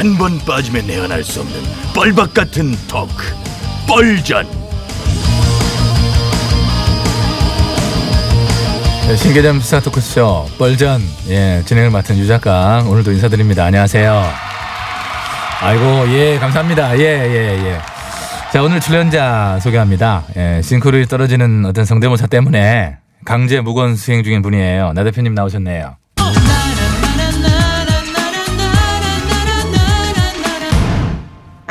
한 번 빠지면 내안할 수 없는 뻘박 같은 토크 뻘전 네, 신개념 시사 토크쇼 뻘전 예 진행을 맡은 유 작가 오늘도 인사드립니다. 안녕하세요. 아이고 예 감사합니다. 예 예 예, 자 오늘 출연자 소개합니다. 예, 싱크로율 떨어지는 어떤 성대모사 때문에 강제 무건 수행 중인 분이에요. 나 대표님 나오셨네요.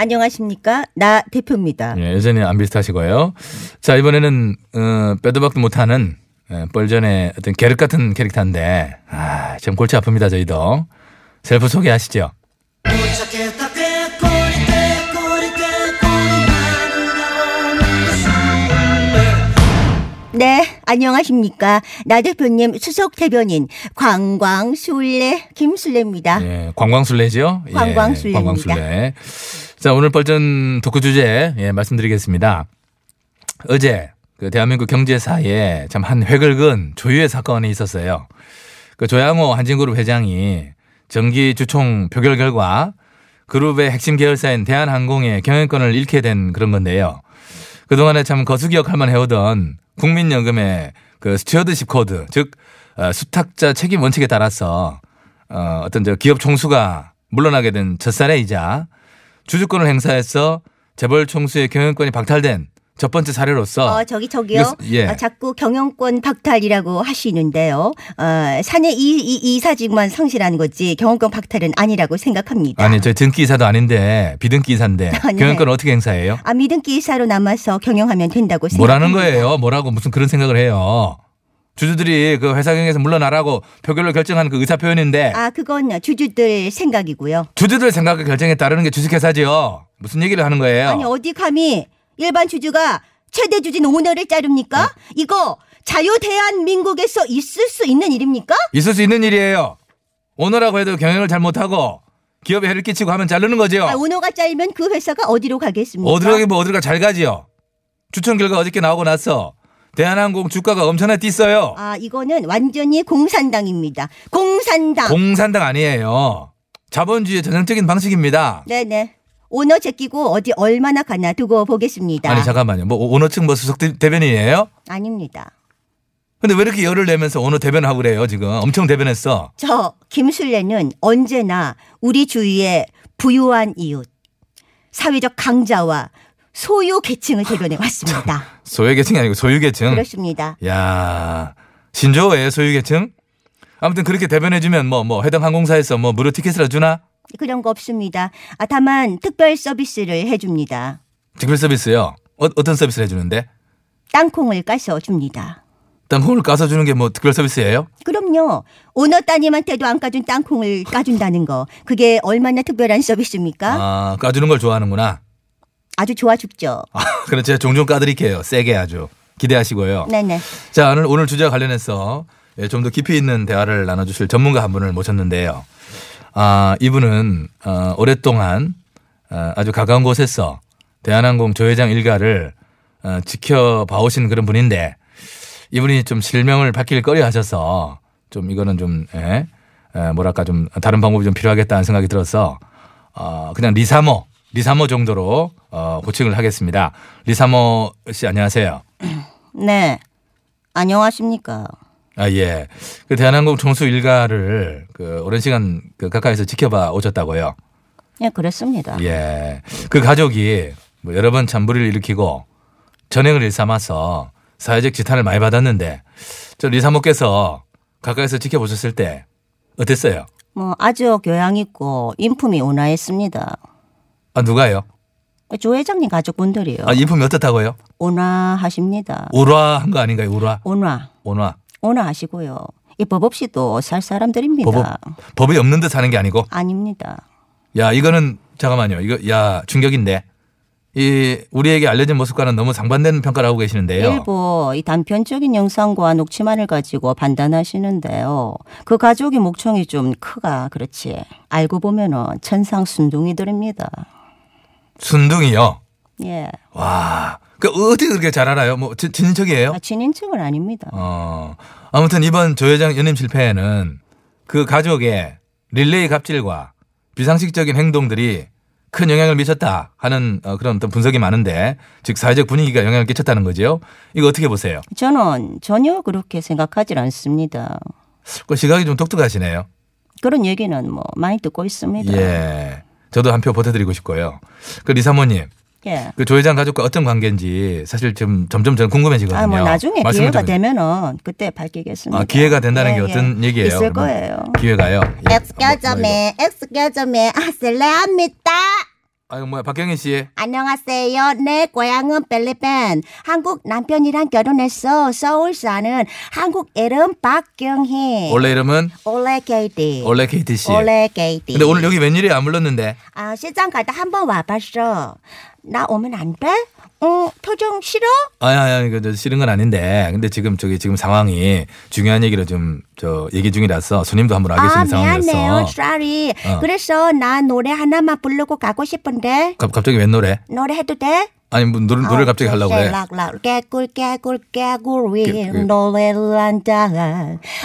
안녕하십니까 나 대표입니다. 예, 여전히 안 비슷하시고요. 자 이번에는 어, 빼도 박도 못하는 예, 뻘전의 어떤 계륵 같은 캐릭터인데 아, 좀 골치 아픕니다 저희도 셀프 소개하시죠. 네 안녕하십니까 나 대표님 수석 대변인 관광술래 김술래입니다. 예, 강강술래죠? 예, 강강술래입니다. 강강술래. 자, 오늘 뻘전 토크 주제, 예, 말씀드리겠습니다. 어제, 그 대한민국 경제사에 참 한 획을 그은 초유의 사건이 있었어요. 그 조양호 한진그룹 회장이 정기 주총 표결 결과 그룹의 핵심 계열사인 대한항공의 경영권을 잃게 된 그런 건데요. 그동안에 참 거수기 역할만 해오던 국민연금의 그 stewardship code, 즉, 어, 수탁자 책임 원칙에 따라서 어, 어떤 저 기업 총수가 물러나게 된 젖사례이자 주주권을 행사해서 재벌 총수의 경영권이 박탈된 첫 번째 사례로서 어 저기 저기요. 이거- 예. 어, 자꾸 경영권 박탈이라고 하시는데요. 어 사내 이, 이 이사직만 상실한 거지 경영권 박탈은 아니라고 생각합니다. 아니 저 등기 이사도 아닌데 비등기 이사인데 아, 네. 경영권 어떻게 행사해요? 아 믿음기 이사로 남아서 경영하면 된다고 뭐라는 생각합니다. 거예요? 뭐라고 무슨 그런 생각을 해요? 주주들이 그 회사 경영에서 물러나라고 표결로 결정한 그 의사 표현인데 아 그건 주주들 생각이고요. 주주들 생각과 결정에 따르는 게 주식회사지요. 무슨 얘기를 하는 거예요? 아니 어디 감히 일반 주주가 최대 주진 오너를 자릅니까? 어? 이거 자유 대한민국에서 있을 수 있는 일입니까? 있을 수 있는 일이에요. 오너라고 해도 경영을 잘 못하고 기업에 해를 끼치고 하면 자르는 거죠. 아, 오너가 잘면 그 회사가 어디로 가겠습니까? 어디로 가기 뭐 어디로 잘 가지요. 추천 결과 어저께 나오고 나서 대한항공 주가가 엄청나게 뛰어요. 아 이거는 완전히 공산당입니다. 공산당. 공산당 아니에요. 자본주의의 전형적인 방식입니다. 네네. 오너 제끼고 어디 얼마나 가나 두고 보겠습니다. 아니 잠깐만요. 뭐 오너 측뭐 수석 대- 대변인이에요? 아닙니다. 근데 왜 이렇게 열을 내면서 오너 대변하고 그래요 지금 엄청 대변했어. 저 김술래는 언제나 우리 주위의 부유한 이웃, 사회적 강자와 소유 계층을 대변해 왔습니다. 소유 계층이 아니고 소유 계층. 그렇습니다. 야 신조어예요 소유 계층? 아무튼 그렇게 대변해주면 뭐뭐 해당 항공사에서 뭐 무료 티켓을 주나? 그런 거 없습니다. 아, 다만 특별 서비스를 해줍니다. 특별 서비스요. 어, 어떤 서비스를 해주는데? 땅콩을 까서 줍니다. 땅콩을 까서 주는 게 뭐 특별 서비스예요? 그럼요. 오너 따님한테도 안 까준 땅콩을 까준다는 거. 그게 얼마나 특별한 서비스입니까? 아 까주는 걸 좋아하는구나. 아주 좋아 죽죠. 아, 그럼 제가 종종 까드릴게요. 세게 아주. 기대하시고요. 네네. 자, 오늘, 오늘 주제와 관련해서 예, 좀더 깊이 있는 대화를 나눠주실 전문가 한 분을 모셨는데요. 아, 이분은, 어, 오랫동안 어, 아주 가까운 곳에서 대한항공 조회장 일가를 어, 지켜봐오신 그런 분인데 이분이 좀 실명을 밝힐 꺼려 하셔서 좀 이거는 좀, 예, 에, 뭐랄까 좀 다른 방법이 좀 필요하겠다는 생각이 들어서 어, 그냥 리사모, 리사모 정도로 어, 고칭을 하겠습니다. 리사모 씨 안녕하세요. 네. 안녕하십니까. 아, 예. 그 대한항공 총수 일가를 그 오랜 시간 그 가까이서 지켜봐 오셨다고요. 예, 그렇습니다. 예. 그 가족이 뭐 여러 번 참부를 일으키고 전행을 일삼아서 사회적 지탄을 많이 받았는데 저 리사모께서 가까이서 지켜보셨을 때 어땠어요? 뭐 아주 교양 있고 인품이 온화했습니다. 아, 누가요? 조 회장님 가족분들이요. 아, 인품이 어떻다고요? 온화하십니다. 우라한 거 아닌가요? 우라. 온화. 온화. 온화하시고요. 이 법 없이도 살 사람들입니다. 법, 법이 없는 듯 하는 게 아니고 아닙니다. 야, 이거는 잠깐만요. 이거 야, 충격인데. 이 우리에게 알려진 모습과는 너무 상반되는 평가를 하고 계시는데요. 일부 이 단편적인 영상과 녹취만을 가지고 판단하시는데요. 그 가족의 목청이 좀 크가 그렇지. 알고 보면은 천상 순둥이들입니다. 순둥이요. 예. 와. 그 어떻게 그렇게 잘 알아요? 뭐 친- 친인척이에요? 아, 친인척은 아닙니다. 어. 아무튼 이번 조 회장 연임 실패에는 그 가족의 릴레이 갑질과 비상식적인 행동들이 큰 영향을 미쳤다 하는 어, 그런 어떤 분석이 많은데 즉 사회적 분위기가 영향을 끼쳤다는 거죠. 이거 어떻게 보세요? 저는 전혀 그렇게 생각하지 않습니다. 그 시각이 좀 독특하시네요. 그런 얘기는 뭐 많이 듣고 있습니다. 예. 저도 한 표 보태드리고 싶고요. 그 리사모님, 예. 그 조 회장 가족과 어떤 관계인지 사실 좀 점점 저는 궁금해지거든요. 아, 뭐 나중에 말씀을 기회가 좀- 되면은 그때 밝히겠습니다. 아, 기회가 된다는 게 예, 어떤 예. 얘기예요? 있을 그러면? 거예요. 기회가요. 예. Excuse 뭐, 뭐 me, excuse me, 아, 실례합니다. 아유 뭐야 박경희 씨. 안녕하세요. 내 고향은 필리핀. 한국 남편이랑 결혼했어. 서울 사는 한국 이름 박경희. 원래 이름은 올레 케이티. 원래 KT 씨. 올레 케이티. 근데 오늘 여기 웬일이야 안 불렀는데. 아, 시장 갔다 한번 와봤어. 나 오면 안 돼? 응, 표정 싫어? 아니 아니 그저 싫은 건 아닌데. 근데 지금 저기 지금 상황이 중요한 얘기를 좀 저 얘기 중이라서 손님도 한번 와 아, 계시는 상황이라서. 미안해요. sorry. 어. 그래서 나 노래 하나만 부르고 가고 싶은데. 갑- 갑자기 웬 노래? 노래 해도 돼? 아니 뭐 노래 노래를 갑자기 하려고 그래. 락락 깨꿀 깨꿀 깨꿀 위 깨- 깨- 노래를 한다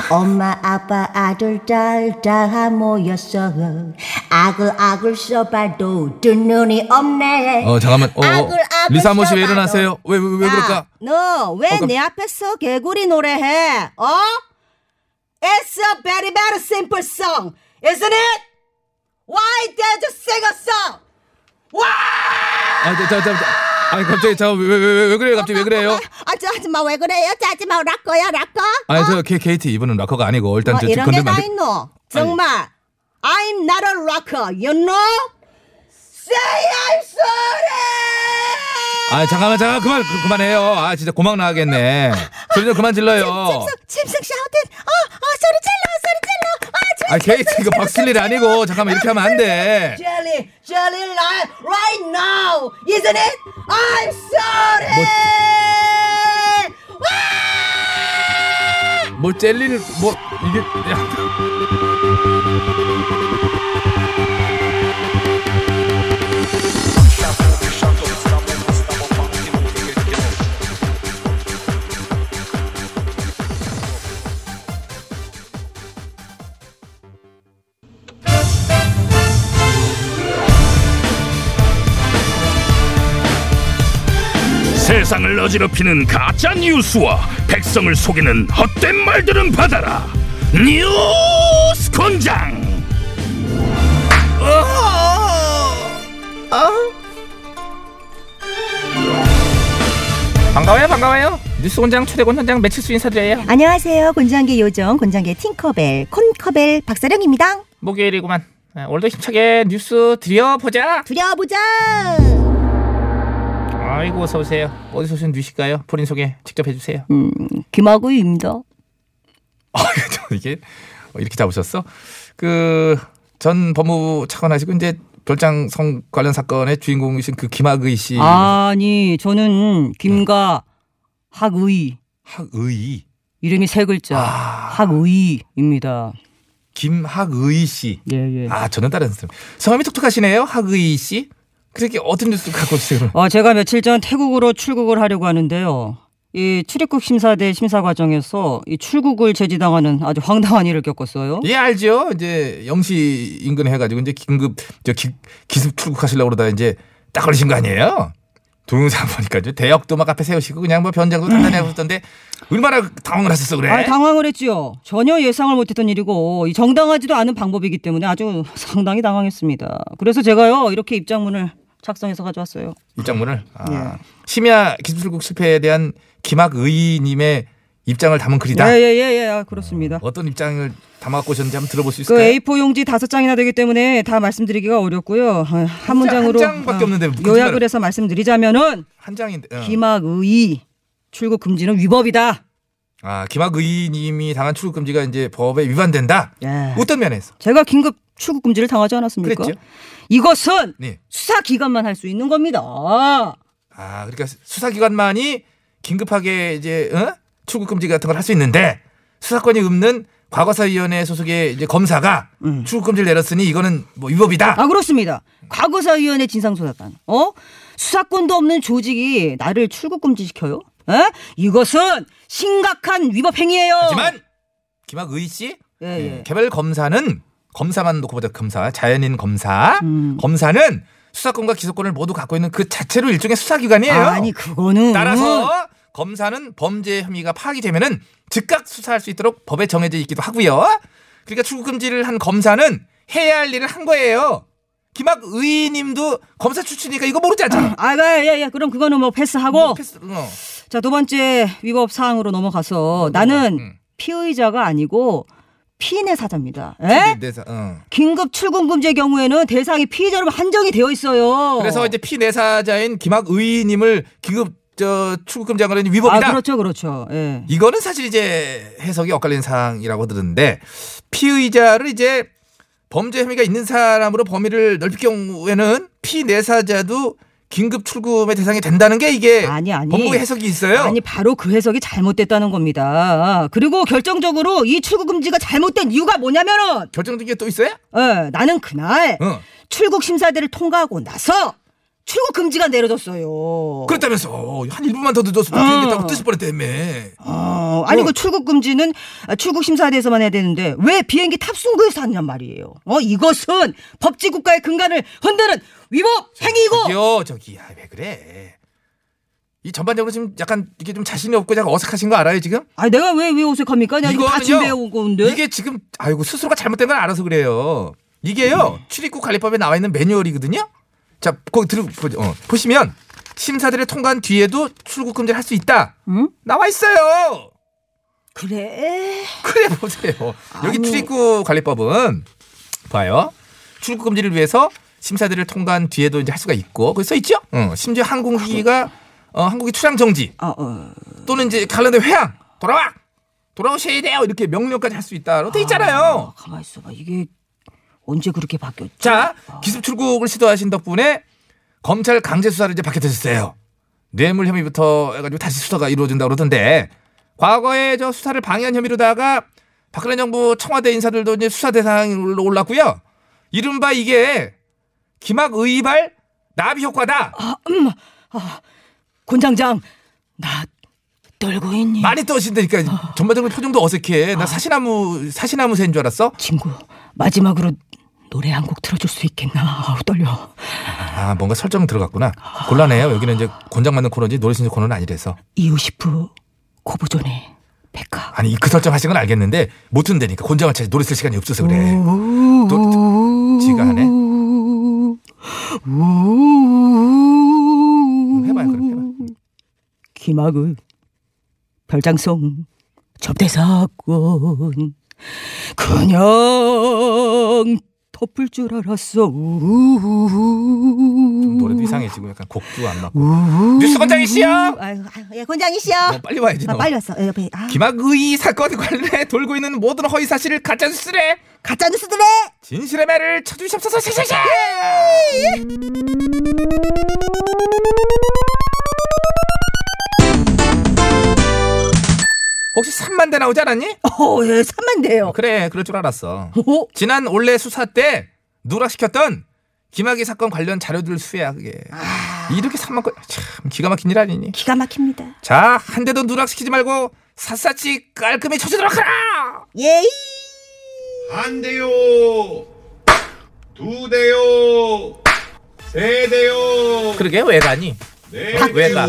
엄마 아빠 아들 딸 다 모였어 아글아글 써봐도 두 눈이 없네 어 잠깐만. 어, 어. 아글, 아글 리사 모 씨왜 써봐도. 일어나세요? 왜 왜 왜 그럴까? 너왜 어, 내 앞에서 개구리 노래해? 어? It's a very very simple song, isn't it? Why did you sing a song? 아, 저, 저, 저, 저, 아니 갑자기 저왜왜 왜, 왜 그래요? 갑자기 왜 그래요? 아저 하지 마 왜 그래요 저 하지마 락커야 락커 아니 저 K, KT 이분은 락커가 아니고 일단 뭐 저 이런 게 건들면 안다 돼. 있노? 정말 I'm not a rocker, you know? Say I'm sorry. 아 잠깐만 잠깐 그만 그, 그만해요. 아 진짜 고막 나가겠네. 소리 좀 그만 질러요. 침승 샤우팅 어어 소리 질러 소리 질러 아아 KT 이거 박슬 일 아니고 잠깐만 이렇게 하면 안 돼. Jelly, jelly line right now, isn't it? I'm sorry. 뭐 젤리를 뭐 이게 야. 세상을 어지럽히는 가짜 뉴스와 백성을 속이는 헛된 말들은 받아라. 뉴스 권장. 반가워요 반가워요. 뉴스 공장 초대권 현장 매칠수 인사드려요. 안녕하세요 곤장계 요정 곤장계 팅커벨 콘커벨 박사령입니다 목요일이구만. 아, 오늘도 힘차게 뉴스 드려보자. 두려보자 아이고 어서 오세요. 어디서 오신 뉴시가요? 본인 소개 직접 해주세요. 음, 김하구입니다. 아, 이게 어, 이렇게 잡으셨어? 그 전 법무부 차관하시고 이제 별장 성 관련 사건의 주인공이신 그 김학의 씨 아니, 저는 김가 학의 학의 이름이 세 글자 아. 학의입니다. 김학의 씨. 예, 예. 아 저는 다른 선생님. 성함이 독특하시네요, 학의 씨. 그렇게 어떤 뉴스 갖고 오세요? 어, 제가 며칠 전 태국으로 출국을 하려고 하는데요. 이 출입국 심사대 심사 과정에서 이 출국을 제지당하는 아주 황당한 일을 겪었어요. 예 알죠. 이제 영시 인근 해가지고 이제 긴급 저 기, 기습 출국하시려고 그러다 이제 딱 걸리신 거 아니에요? 동영상 보니까 이제 대역도 막 앞에 세우시고 그냥 뭐 변장도 단단히 하셨던데 얼마나 당황을 하셨어 그래? 아, 당황을 했지요. 전혀 예상을 못했던 일이고 이 정당하지도 않은 방법이기 때문에 아주 상당히 당황했습니다. 그래서 제가요 이렇게 입장문을 작성해서 가져왔어요. 입장문을 아, 예. 심야 기습 출국 실패에 대한 김학의님의 입장을 담은 글이다. 예예 예 예, 아, 그렇습니다. 어떤 입장을 담아갖고 오셨는지 한번 들어볼 수 그 있을까요? A4 용지 다섯 장이나 되기 때문에 다 말씀드리기가 어렵고요. 아, 한 문장으로 한 장밖에 어, 없는데 그 요약을 해서 말씀드리자면은 한 장인데. 어. 김학의 출국 금지는 위법이다. 아 김학의님이 당한 출국 금지가 이제 법에 위반된다. 예. 어떤 면에서? 제가 긴급 출국 금지를 당하지 않았습니까? 그랬죠. 이것은 네. 수사 기관만 할 수 있는 겁니다. 아 그러니까 수사기관만이 긴급하게 이제 어? 출국 금지 같은 걸 할 수 있는데 수사권이 없는 과거사위원회 소속의 이제 검사가 출국 금지를 내렸으니 이거는 뭐 위법이다. 아 그렇습니다. 과거사위원회 진상조사관. 어? 수사권도 없는 조직이 나를 출국 금지 시켜요? 에? 이것은 심각한 위법 행위예요. 하지만 김학의 씨 예, 예, 예. 개별 검사는 검사만 놓고 보자 검사 자연인 검사 음. 검사는 수사권과 기소권을 모두 갖고 있는 그 자체로 일종의 수사기관이에요. 아니 그거는 따라서 검사는 범죄 혐의가 파악이 되면은 즉각 수사할 수 있도록 법에 정해져 있기도 하고요. 그러니까 출국 금지를 한 검사는 해야 할 일을 한 거예요. 김학 의님도 검사 출신이니까 이거 모르지 않잖아. 아 예예 그럼 그거는 뭐 패스하고 패스, 어. 자 두 번째 위법 사항으로 넘어가서 나는 음. 피의자가 아니고 피인의 사자입니다. 에? 네, 네, 어. 긴급 출국 금지의 경우에는 대상이 피의자로 한정이 되어 있어요. 그래서 이제 피내사자인 김학 의님을 긴급 저 출국 금지한 거는 위법이다. 아 그렇죠 그렇죠. 예. 이거는 사실 이제 해석이 엇갈린 사항이라고 들었는데 피의자를 이제 범죄 혐의가 있는 사람으로 범위를 넓힐 경우에는 피내사자도 긴급 출금의 대상이 된다는 게 이게 아니, 아니. 법무의 해석이 있어요. 아니 바로 그 해석이 잘못됐다는 겁니다. 그리고 결정적으로 이 출국 금지가 잘못된 이유가 뭐냐면은 결정적인 게 또 있어요? 어, 나는 그날 어. 출국 심사대를 통과하고 나서 출국 금지가 내려졌어요. 그렇다면서 어, 한 1분만 더 늦었으면 어. 비행기 타고 뜨실 뻔했다며. 어, 아니 어. 그 출국 금지는 출국 심사대에서만 해야 되는데 왜 비행기 탑승구에서 하느냐 말이에요. 어 이것은 법치 국가의 근간을 흔드는 위법 행위고. 저기요, 저기, 야, 왜 그래? 이 전반적으로 지금 약간 이게 좀 자신이 없고 약간 어색하신 거 알아요 지금? 아니 내가 왜 왜 어색합니까? 내가 이거 다 이거는요, 준비해 온 건데. 이게 지금 아이고 스스로가 잘못된 걸 알아서 그래요. 이게요 출입국 관리법에 나와 있는 매뉴얼이거든요. 자 거기 들어 보죠. 어, 보시면 심사들을 통과한 뒤에도 출국 금지를 할 수 있다. 응? 나와 있어요. 그래. 그래 보세요. 여기 아니. 출입국 관리법은 봐요. 출국 금지를 위해서 심사들을 통과한 뒤에도 이제 할 수가 있고 거기 써 있죠. 어, 심지어 항공기가 어, 항공기 출항 정지 어, 어. 또는 이제 관련된 회항 돌아와 돌아오셔야 돼요 이렇게 명령까지 할 수 있다로 돼 있잖아요. 아, 가만 있어봐. 이게 언제 그렇게 바뀌었지? 자 기습 출국을 시도하신 덕분에 검찰 강제 수사를 이제 받게 되셨어요. 뇌물 혐의부터 해가지고 다시 수사가 이루어진다 고 그러던데 과거에 저 수사를 방해한 혐의로다가 박근혜 정부 청와대 인사들도 이제 수사 대상으로 올랐고요. 이른바 이게 김학 의발 나비 효과다. 곤장장 나 떨고 있니? 많이 떠신다니까 전반적으로 표정도 어색해. 나 사시나무 사시나무 새인 줄 알았어. 친구 마지막으로 노래 한 곡 틀어줄 수 있겠나? 아우 떨려. 아 뭔가 설정 들어갔구나. 곤란해요. 여기는 이제 곤장 맞는 코너지 노래 신청 코너는 아니래서. 이웃이프 고부존의 백화. 아니 그 설정 하신 건 알겠는데 못 튼다니까 곤장을 찾아 노래 쓸 시간이 없어서 그래. 또 지가 하네? 해봐요 그럼 해봐. 기막은 별장성 접대사건 그냥 덮을 줄 알았어. 노래도 이상해지고 약간 곡도 안 맞고. 뉴스 씨요. 아유, 아유, 예, 권장이시여. 어, 빨리 와야지 아, 너. 빨리 왔어. 예, 옆에 아, 김학의 사건 관련해 돌고 있는 모든 허위 사실을 가짜 뉴스래. 가짜 뉴스들의 진실의 매를 쳐주시옵소서. 샤샤샤. 혹시 3 만 대 나오지 않았니? 어, 예, 3만 대요. 그래, 그럴 줄 알았어. 어? 지난 올해 수사 때 누락시켰던 김학의 사건 관련 자료들 수야 그게. 이렇게 3만 건, 참 기가 막힌 일 아니니? 기가 막힙니다. 자, 한 대도 누락시키지 말고 샅샅이 깔끔히 쳐주도록 하라! 예이. 한 대요, 두 대요, 세 대요, 그러게, 왜 가니? 네 왜 가?